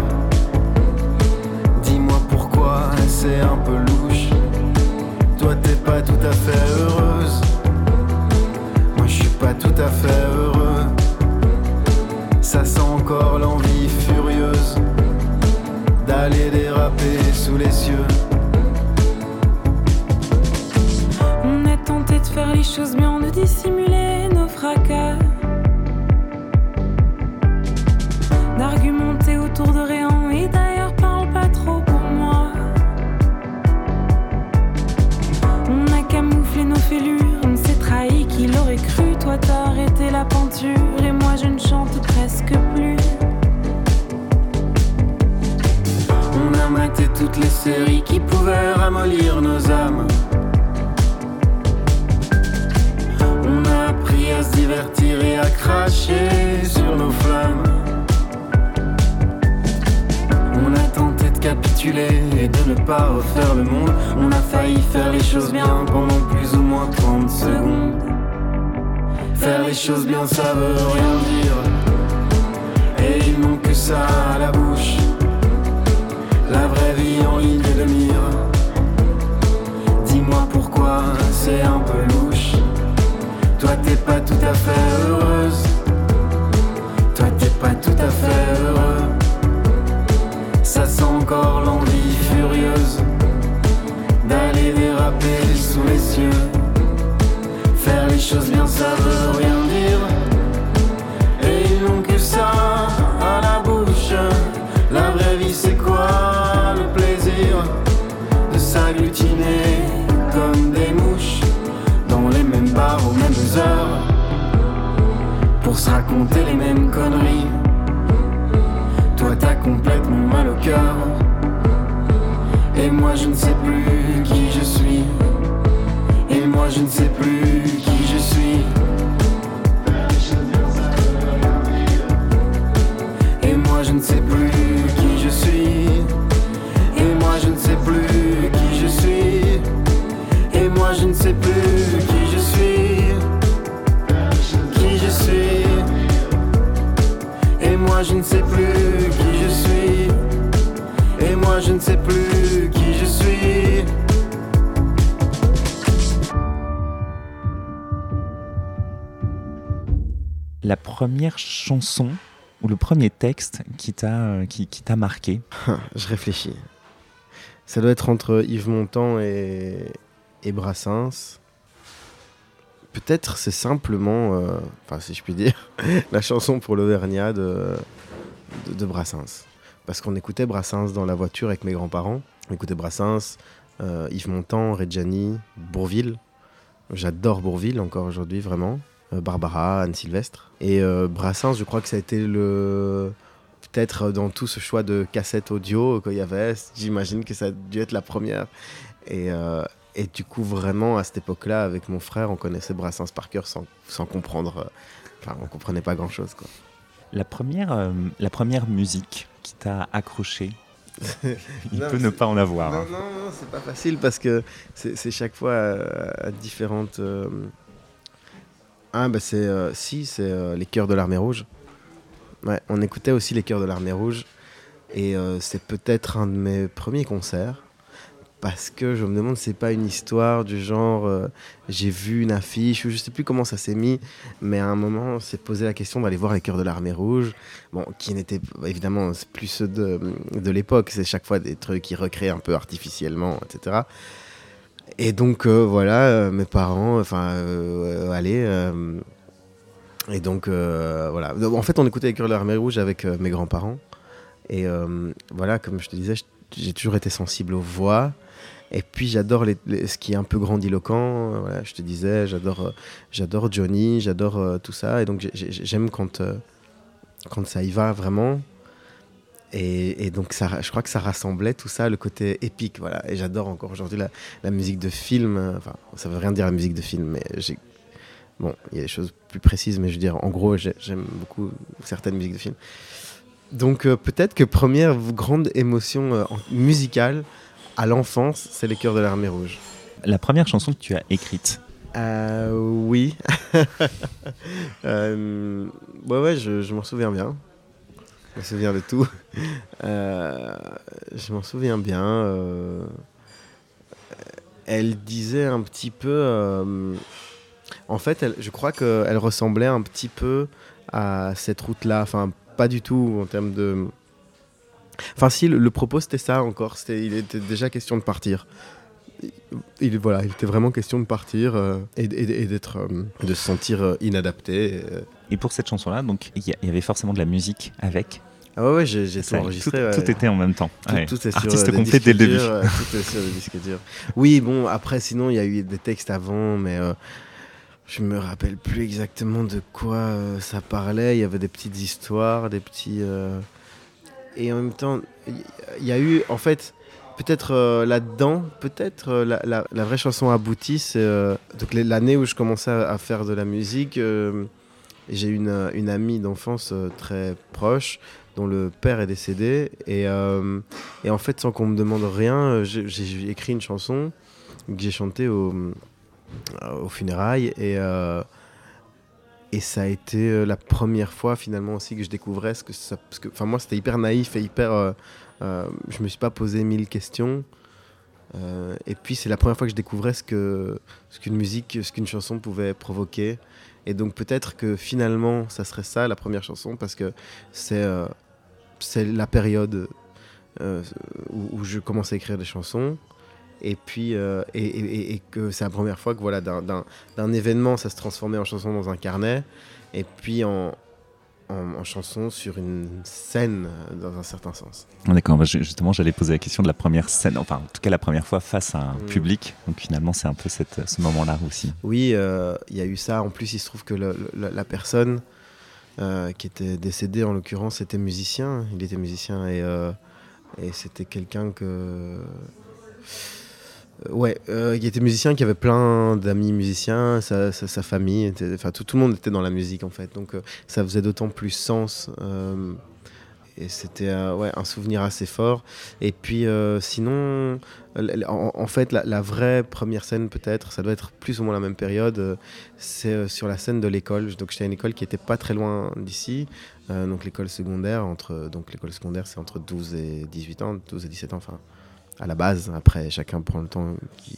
Dis-moi pourquoi c'est un peu louche. Toi t'es pas tout à fait heureuse. Moi je suis pas tout à fait heureux ça sent encore l'envie furieuse d'aller déraper sous les cieux. On a tenté de faire les choses bien, de dissimuler nos fracas. D'argumenter autour de rien et d'ailleurs parle pas trop pour moi. On a camouflé nos fêlures, on s'est trahi, qui l'aurait cru. Toi t'as arrêté la peinture je ne chante presque plus. On a maté toutes les séries qui pouvaient ramollir nos âmes. On a appris à se divertir et à cracher sur nos flammes. On a tenté de capituler et de ne pas refaire le monde. On a failli faire les choses bien pendant plus ou moins 30 secondes. Faire les choses bien, ça veut rien dire et ils n'ont que ça à la bouche. La vraie vie en ligne de mire. Dis-moi pourquoi c'est un peu louche. Toi t'es pas tout à fait heureuse. Toi t'es pas tout à fait heureux. Ça sent encore l'envie furieuse d'aller déraper sous les cieux. Faire les choses bien, ça veut rien dire. Et ils n'ont que ça à la bouche. La vraie vie, c'est quoi le plaisir de s'agglutiner comme des mouches dans les mêmes bars aux mêmes heures pour se raconter les mêmes conneries. Toi, t'as complètement mal au cœur. Et moi je ne sais plus qui je suis. Moi je ne sais plus qui je suis. Et moi je ne sais plus qui je suis. Et moi je ne sais plus qui je suis. Et moi je ne sais plus qui je suis. Qui je suis. Et moi je ne sais plus qui je suis. Et moi je ne sais plus qui je suis. La première chanson ou le premier texte qui t'a euh, qui, marqué? Je réfléchis. Ça doit être entre Yves Montand et, Brassens. Peut-être c'est simplement, euh, si je puis dire, (laughs) la chanson pour l'Auvergnat de, de, de Brassens. Parce qu'on écoutait Brassens dans la voiture avec mes grands-parents. On écoutait Brassens, euh, Yves Montand, Reggiani, Bourville. J'adore Bourville encore aujourd'hui, vraiment. Euh, Barbara, Anne Sylvestre. Et euh, Brassens, je crois que ça a été le. Peut-être dans tout ce choix de cassettes audio qu'il y avait, j'imagine que ça a dû être la première. Et, euh, et du coup, vraiment, à cette époque-là, avec mon frère, on connaissait Brassens par cœur sans, sans comprendre. Enfin, on comprenait pas grand-chose, quoi. La première, euh, la première musique qui t'a accroché (laughs) Il Non, peut ne pas en avoir. Non, hein. non, non, c'est pas facile parce que c'est c'est chaque fois à, à différentes. euh, Ah, bah c'est. euh, Si, c'est euh, Les Cœurs de l'Armée Rouge. Ouais, on écoutait aussi Les Cœurs de l'Armée Rouge. Et euh, c'est peut-être un de mes premiers concerts. Parce que je me demande c'est pas une histoire du genre. J'ai vu une affiche, ou je sais plus comment ça s'est mis. Mais à un moment, on s'est posé la question d'aller voir Les Cœurs de l'Armée Rouge. Bon, qui n'étaient évidemment plus ceux de, de l'époque. C'est chaque fois des trucs qui recréent un peu artificiellement, etc. Et donc euh, voilà, euh, mes parents, enfin, euh, allez. et donc voilà. En fait, on écoutait les Cœurs de l'Armée Rouge avec mes grands-parents. Et voilà, comme je te disais, j'ai toujours été sensible aux voix. Et puis j'adore ce qui est un peu grandiloquent. Voilà, je te disais, j'adore, j'adore Johnny, j'adore tout ça. Et donc j'ai- j'ai- j'aime quand ça y va vraiment. Et, et donc ça, je crois que ça rassemblait tout ça, le côté épique. Voilà. Et j'adore encore aujourd'hui la, la musique de film. euh, Enfin, ça veut rien dire la musique de film, mais j'ai. Bon, il y a des choses plus précises, mais je veux dire, en gros, j'ai- j'aime beaucoup certaines musiques de film. Donc euh, peut-être que première grande émotion euh, musicale à l'enfance, c'est les Cœurs de l'Armée Rouge. La première chanson que tu as écrite Euh, oui. (laughs) Ouais, ouais, je, je m'en souviens bien. Je me souviens de tout. (laughs) Euh, je m'en souviens bien. euh, elle disait un petit peu. euh, en fait, je crois qu'elle ressemblait un petit peu à cette route-là. Enfin, pas du tout en termes de. Enfin, si, le, propos c'était ça encore. C'était, il était déjà question de partir. Il, voilà, il était vraiment question de partir et, et- d'être, de se sentir inadapté. Et pour cette chanson-là, donc il y, avait forcément de la musique avec. Ah ouais, ouais, j'ai, tout enregistré. tout, ouais. tout était en même temps. Tout, Ouais. tout est sur Artiste euh, des complet dès le début. tout est sur disques durs. Oui, bon, après, sinon, il y a eu des textes avant, mais euh, je me rappelle plus exactement de quoi euh, ça parlait. Il y avait des petites histoires, des petits. euh, Et en même temps, il y- a eu, en fait, peut-être là-dedans, peut-être la, la- la vraie chanson aboutie, c'est donc l'année où je commençais à, à faire de la musique. J'ai une, euh, une amie d'enfance euh, très proche dont le père est décédé. Et, euh, et en fait, sans qu'on me demande rien, j'ai écrit une chanson que j'ai chantée au, aux funérailles. Et, et ça a été la première fois finalement aussi que je découvrais ce que ça. Que, enfin, moi, c'était hyper naïf et hyper. euh, je me suis pas posé mille questions. Et puis, c'est la première fois que je découvrais ce que ce qu'une musique, ce qu'une chanson pouvait provoquer. Et donc, peut-être que finalement, ça serait ça la première chanson parce que c'est euh, la période euh, où, je commence à écrire des chansons. et puis et, que c'est la première fois que voilà d'un événement ça se transformait en chanson dans un carnet et puis en, en, chanson sur une scène dans un certain sens. D'accord, bah, justement j'allais poser la question de la première scène, enfin en tout cas la première fois face à un mm. public, donc finalement c'est un peu cette, ce moment-là aussi. Oui, il y a eu ça, en plus il se trouve que la personne euh, qui était décédé en l'occurrence était musicien. Il était musicien et, euh, et c'était quelqu'un que. Euh, ouais, il était musicien, qui avait plein d'amis musiciens, sa, famille, enfin tout, tout, le monde était dans la musique en fait, donc ça faisait d'autant plus sens et c'était euh, ouais, un souvenir assez fort. Et puis euh, sinon, en, fait, la, vraie première scène peut-être, ça doit être plus ou moins la même période, euh, c'est sur la scène de l'école. Donc j'étais à une école qui était pas très loin d'ici, donc l'école secondaire, entre, donc l'école secondaire c'est entre 12 et 18 ans, 12 et 17 ans, enfin à la base. Après, chacun prend le temps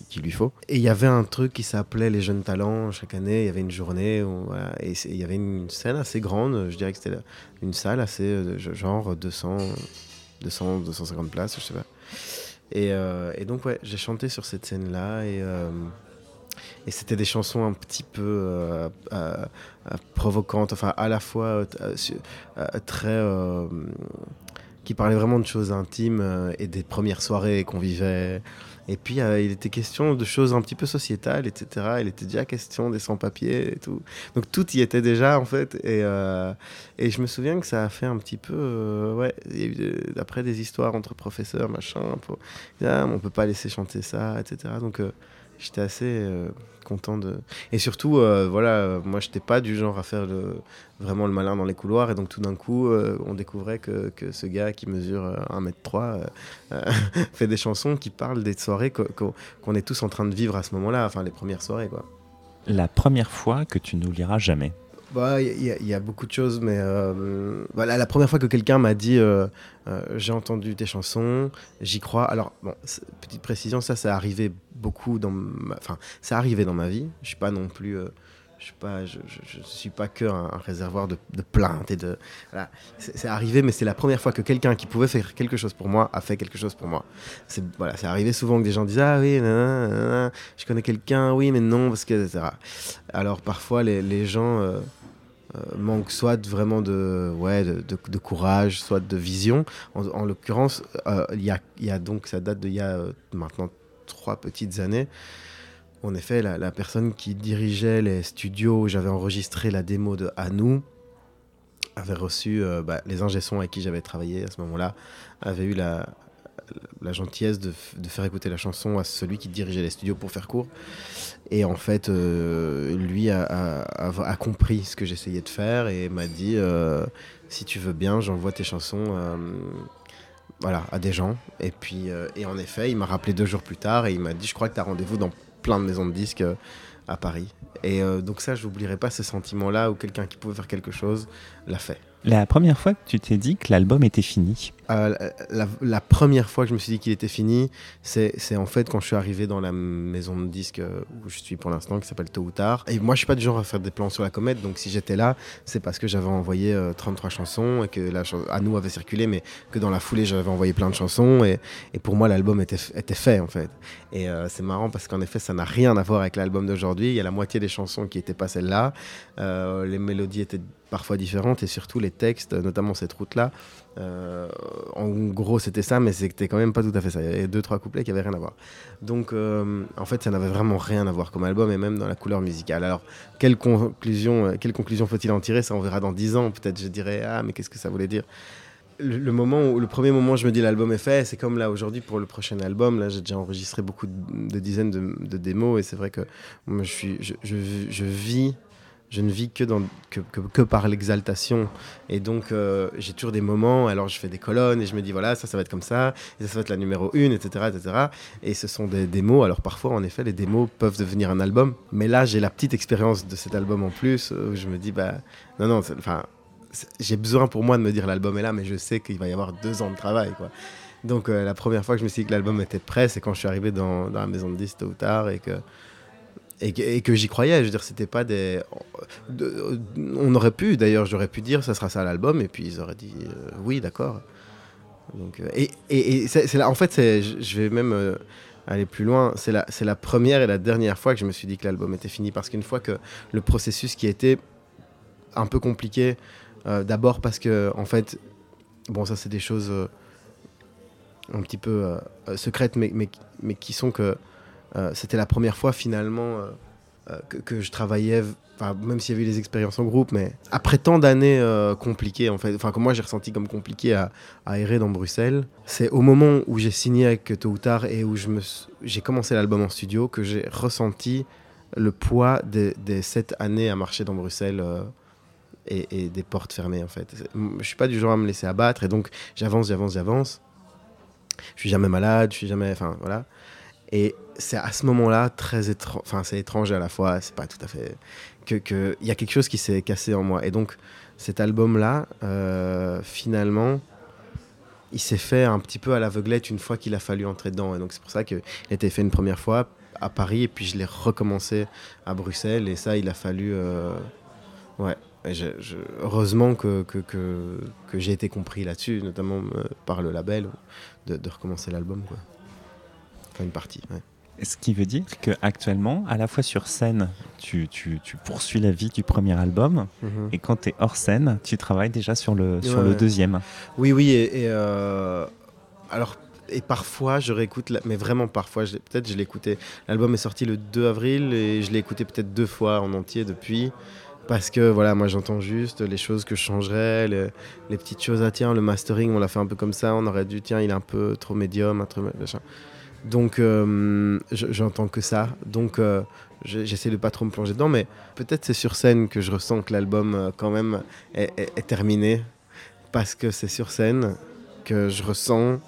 qu'il lui faut. Et il y avait un truc qui s'appelait les jeunes talents. Chaque année, il y avait une journée et il y avait une scène assez grande. Je dirais que c'était une salle assez euh, genre 200, 200, 250 places, je sais pas. Et, euh, et donc, ouais, j'ai chanté sur cette scène-là et. Euh, et c'était des chansons un petit peu provocantes, enfin à la fois très qui parlait vraiment de choses intimes euh, et des premières soirées qu'on vivait. Et puis, euh, il était question de choses un petit peu sociétales, etc. Il était déjà question des sans-papiers et tout. Donc, tout y était déjà, en fait. Et, euh, et je me souviens que ça a fait un petit peu... ouais, après des histoires entre professeurs, machin. Pour, ah, on peut pas laisser chanter ça, etc. Donc, j'étais assez content de. Et surtout, euh, voilà, euh, moi, j'étais pas du genre à faire vraiment le malin dans les couloirs. Et donc, tout d'un coup, euh, on découvrait que, que, ce gars qui mesure 1m3 (laughs) fait des chansons qui parlent des soirées qu'on est tous en train de vivre à ce moment-là, enfin, les premières soirées, quoi. La première fois que tu n'oublieras jamais bah, il y, a beaucoup de choses, mais euh, voilà, la première fois que quelqu'un m'a dit euh, euh, j'ai entendu tes chansons, j'y crois. Alors, petite précision, ça, ça arrivé beaucoup dans ma, enfin, ça arrivé dans ma vie. Je suis pas non plus, je suis pas, je, suis pas que un, réservoir de, plaintes et de, voilà, c'est arrivé, mais c'est la première fois que quelqu'un qui pouvait faire quelque chose pour moi a fait quelque chose pour moi. C'est voilà, arrivé souvent que des gens disent ah oui, je connais quelqu'un, oui, mais non parce que etc. Alors parfois les, les gens manque soit vraiment de, ouais, de, courage, soit de vision. En, l'occurrence, euh, il y, a, donc, ça date d'il y a euh, maintenant trois petites années. En effet, la, personne qui dirigeait les studios où j'avais enregistré la démo de À nous avait reçu bah, les ingé avec qui j'avais travaillé à ce moment-là, avait eu la, la gentillesse de, faire écouter la chanson à celui qui dirigeait les studios pour faire court. Et en fait, euh, lui a, compris ce que j'essayais de faire et m'a dit euh, si tu veux bien, j'envoie tes chansons euh, voilà, à des gens. Et puis, et en effet, il m'a rappelé deux jours plus tard et il m'a dit je crois que tu as rendez-vous dans plein de maisons de disques à Paris. Et donc ça, je n'oublierai pas ce sentiment-là où quelqu'un qui pouvait faire quelque chose l'a fait. La première fois que tu t'es dit que l'album était fini euh, la, première fois que je me suis dit qu'il était fini, c'est en fait quand je suis arrivé dans la maison de disques euh, où je suis pour l'instant, qui s'appelle Tôt ou Tard. Et moi, je suis pas du genre à faire des plans sur la comète, donc si j'étais là, c'est parce que j'avais envoyé 33 euh, chansons et que la à nous avait circulé, mais que dans la foulée, j'avais envoyé plein de chansons. Et, pour moi, l'album était, était fait en fait. Et c'est marrant parce qu'en effet, ça n'a rien à voir avec l'album d'aujourd'hui. Il y a la moitié des chansons qui n'étaient pas celles-là. les mélodies étaient parfois différentes et surtout les textes, notamment cette route-là. Euh, en gros, c'était ça, mais c'était quand même pas tout à fait ça. Il y avait deux, trois couplets qui avaient rien à voir. Donc, euh, en fait, ça n'avait vraiment rien à voir comme album et même dans la couleur musicale. Alors, quelle conclusion, euh, quelle conclusion faut-il en tirer? Ça, on verra dans dix ans. Peut-être je dirais, ah, mais qu'est-ce que ça voulait dire? Le, moment où, le premier moment où je me dis l'album est fait, c'est comme là aujourd'hui pour le prochain album. Là, j'ai déjà enregistré beaucoup de, dizaines de, démos et c'est vrai que je, suis, je vis je ne vis que, par l'exaltation. Et donc, euh, j'ai toujours des moments, alors je fais des colonnes et je me dis, voilà, ça, ça va être comme ça, et ça, ça va être la numéro 1, etc., etc. Et ce sont des démos. Alors, parfois, en effet, les démos peuvent devenir un album. Mais là, j'ai la petite expérience de cet album en plus, où je me dis, bah, non, non, enfin, j'ai besoin pour moi de me dire l'album est là, mais je sais qu'il va y avoir deux ans de travail, quoi. Donc, euh, la première fois que je me suis dit que l'album était prêt, c'est quand je suis arrivé dans, dans la maison de 10 tôt ou tard et que et que, j'y croyais. Je veux dire, c'était pas des. on aurait pu, d'ailleurs, j'aurais pu dire, ça sera ça l'album, et puis ils auraient dit euh, oui, d'accord. Donc, euh, et, et, c'est là, en fait, je vais même euh, aller plus loin. C'est la, c'est la première et la dernière fois que je me suis dit que l'album était fini. Parce qu'une fois que le processus qui était un peu compliqué, d'abord parce que, en fait, bon, ça c'est des choses un petit peu secrètes, mais, mais, mais, qui sont que c'était la première fois finalement que, que, je travaillais même s'il y avait eu des expériences en groupe, mais après tant d'années euh, compliquées, en fait, enfin que moi j'ai ressenti comme compliqué à, errer dans Bruxelles, c'est au moment où j'ai signé avec Tôt ou Tard et où j'ai commencé l'album en studio que j'ai ressenti le poids des, des, sept années à marcher dans Bruxelles euh, et, et, des portes fermées en fait. Je suis pas du genre à me laisser abattre et donc j'avance, j'avance, j'avance. Je suis jamais malade, je suis jamais, enfin voilà. Et c'est à ce moment-là très étrange, enfin c'est étrange à la fois, c'est pas tout à fait qu'il que y a quelque chose qui s'est cassé en moi. Et donc, cet album-là, euh, finalement, il s'est fait un petit peu à l'aveuglette une fois qu'il a fallu entrer dedans. Et donc, c'est pour ça qu'il a été fait une première fois à Paris, et puis je l'ai recommencé à Bruxelles. Et ça, il a fallu. Euh, ouais. heureusement que j'ai été compris là-dessus, notamment euh, par le label, de, de recommencer l'album. Enfin, une partie. Ouais. Ce qui veut dire qu'actuellement, à la fois sur scène, tu, tu, tu, poursuis la vie du premier album, mhm. et quand tu es hors scène, tu travailles déjà sur le, sur le deuxième. Oui, oui, et, euh, alors et parfois je réécoute, mais vraiment parfois, peut-être je l'ai écouté. L'album est sorti le 2 avril et je l'ai écouté peut-être deux fois en entier depuis. Parce que voilà, moi j'entends juste les choses que je changerais, les, les, petites choses. Ah tiens, le mastering, on l'a fait un peu comme ça, on aurait dû, tiens, il est un peu trop médium, un peu machin. Donc, euh, j'entends que ça. Donc, euh, j'essaie de pas trop me plonger dedans. Mais peut-être c'est sur scène que je ressens que l'album, euh, quand même, est, terminé. Parce que c'est sur scène que je ressens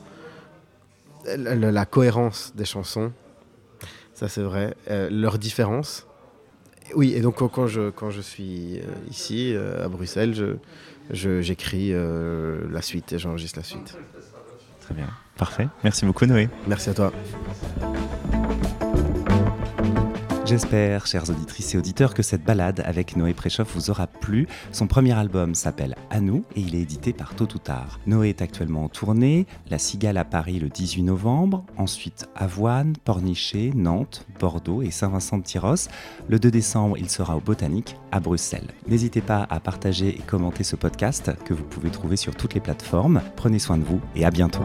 la, cohérence des chansons. Ça, c'est vrai. leur différence. Oui, et donc quand je, suis ici, à Bruxelles, j'écris je, la suite et j'enregistre la suite. Très bien. Parfait. Merci beaucoup Noé. Merci à toi. J'espère, chères auditrices et auditeurs, que cette balade avec Noé Préchoff vous aura plu. Son premier album s'appelle À nous et il est édité par Tôt ou Tard. Noé est actuellement en tournée, La Cigale à Paris le 18 novembre, ensuite Avoine, Pornichet, Nantes, Bordeaux et Saint-Vincent-de-Tyros. Le 2 décembre, il sera au Botanique à Bruxelles. N'hésitez pas à partager et commenter ce podcast que vous pouvez trouver sur toutes les plateformes. Prenez soin de vous et à bientôt.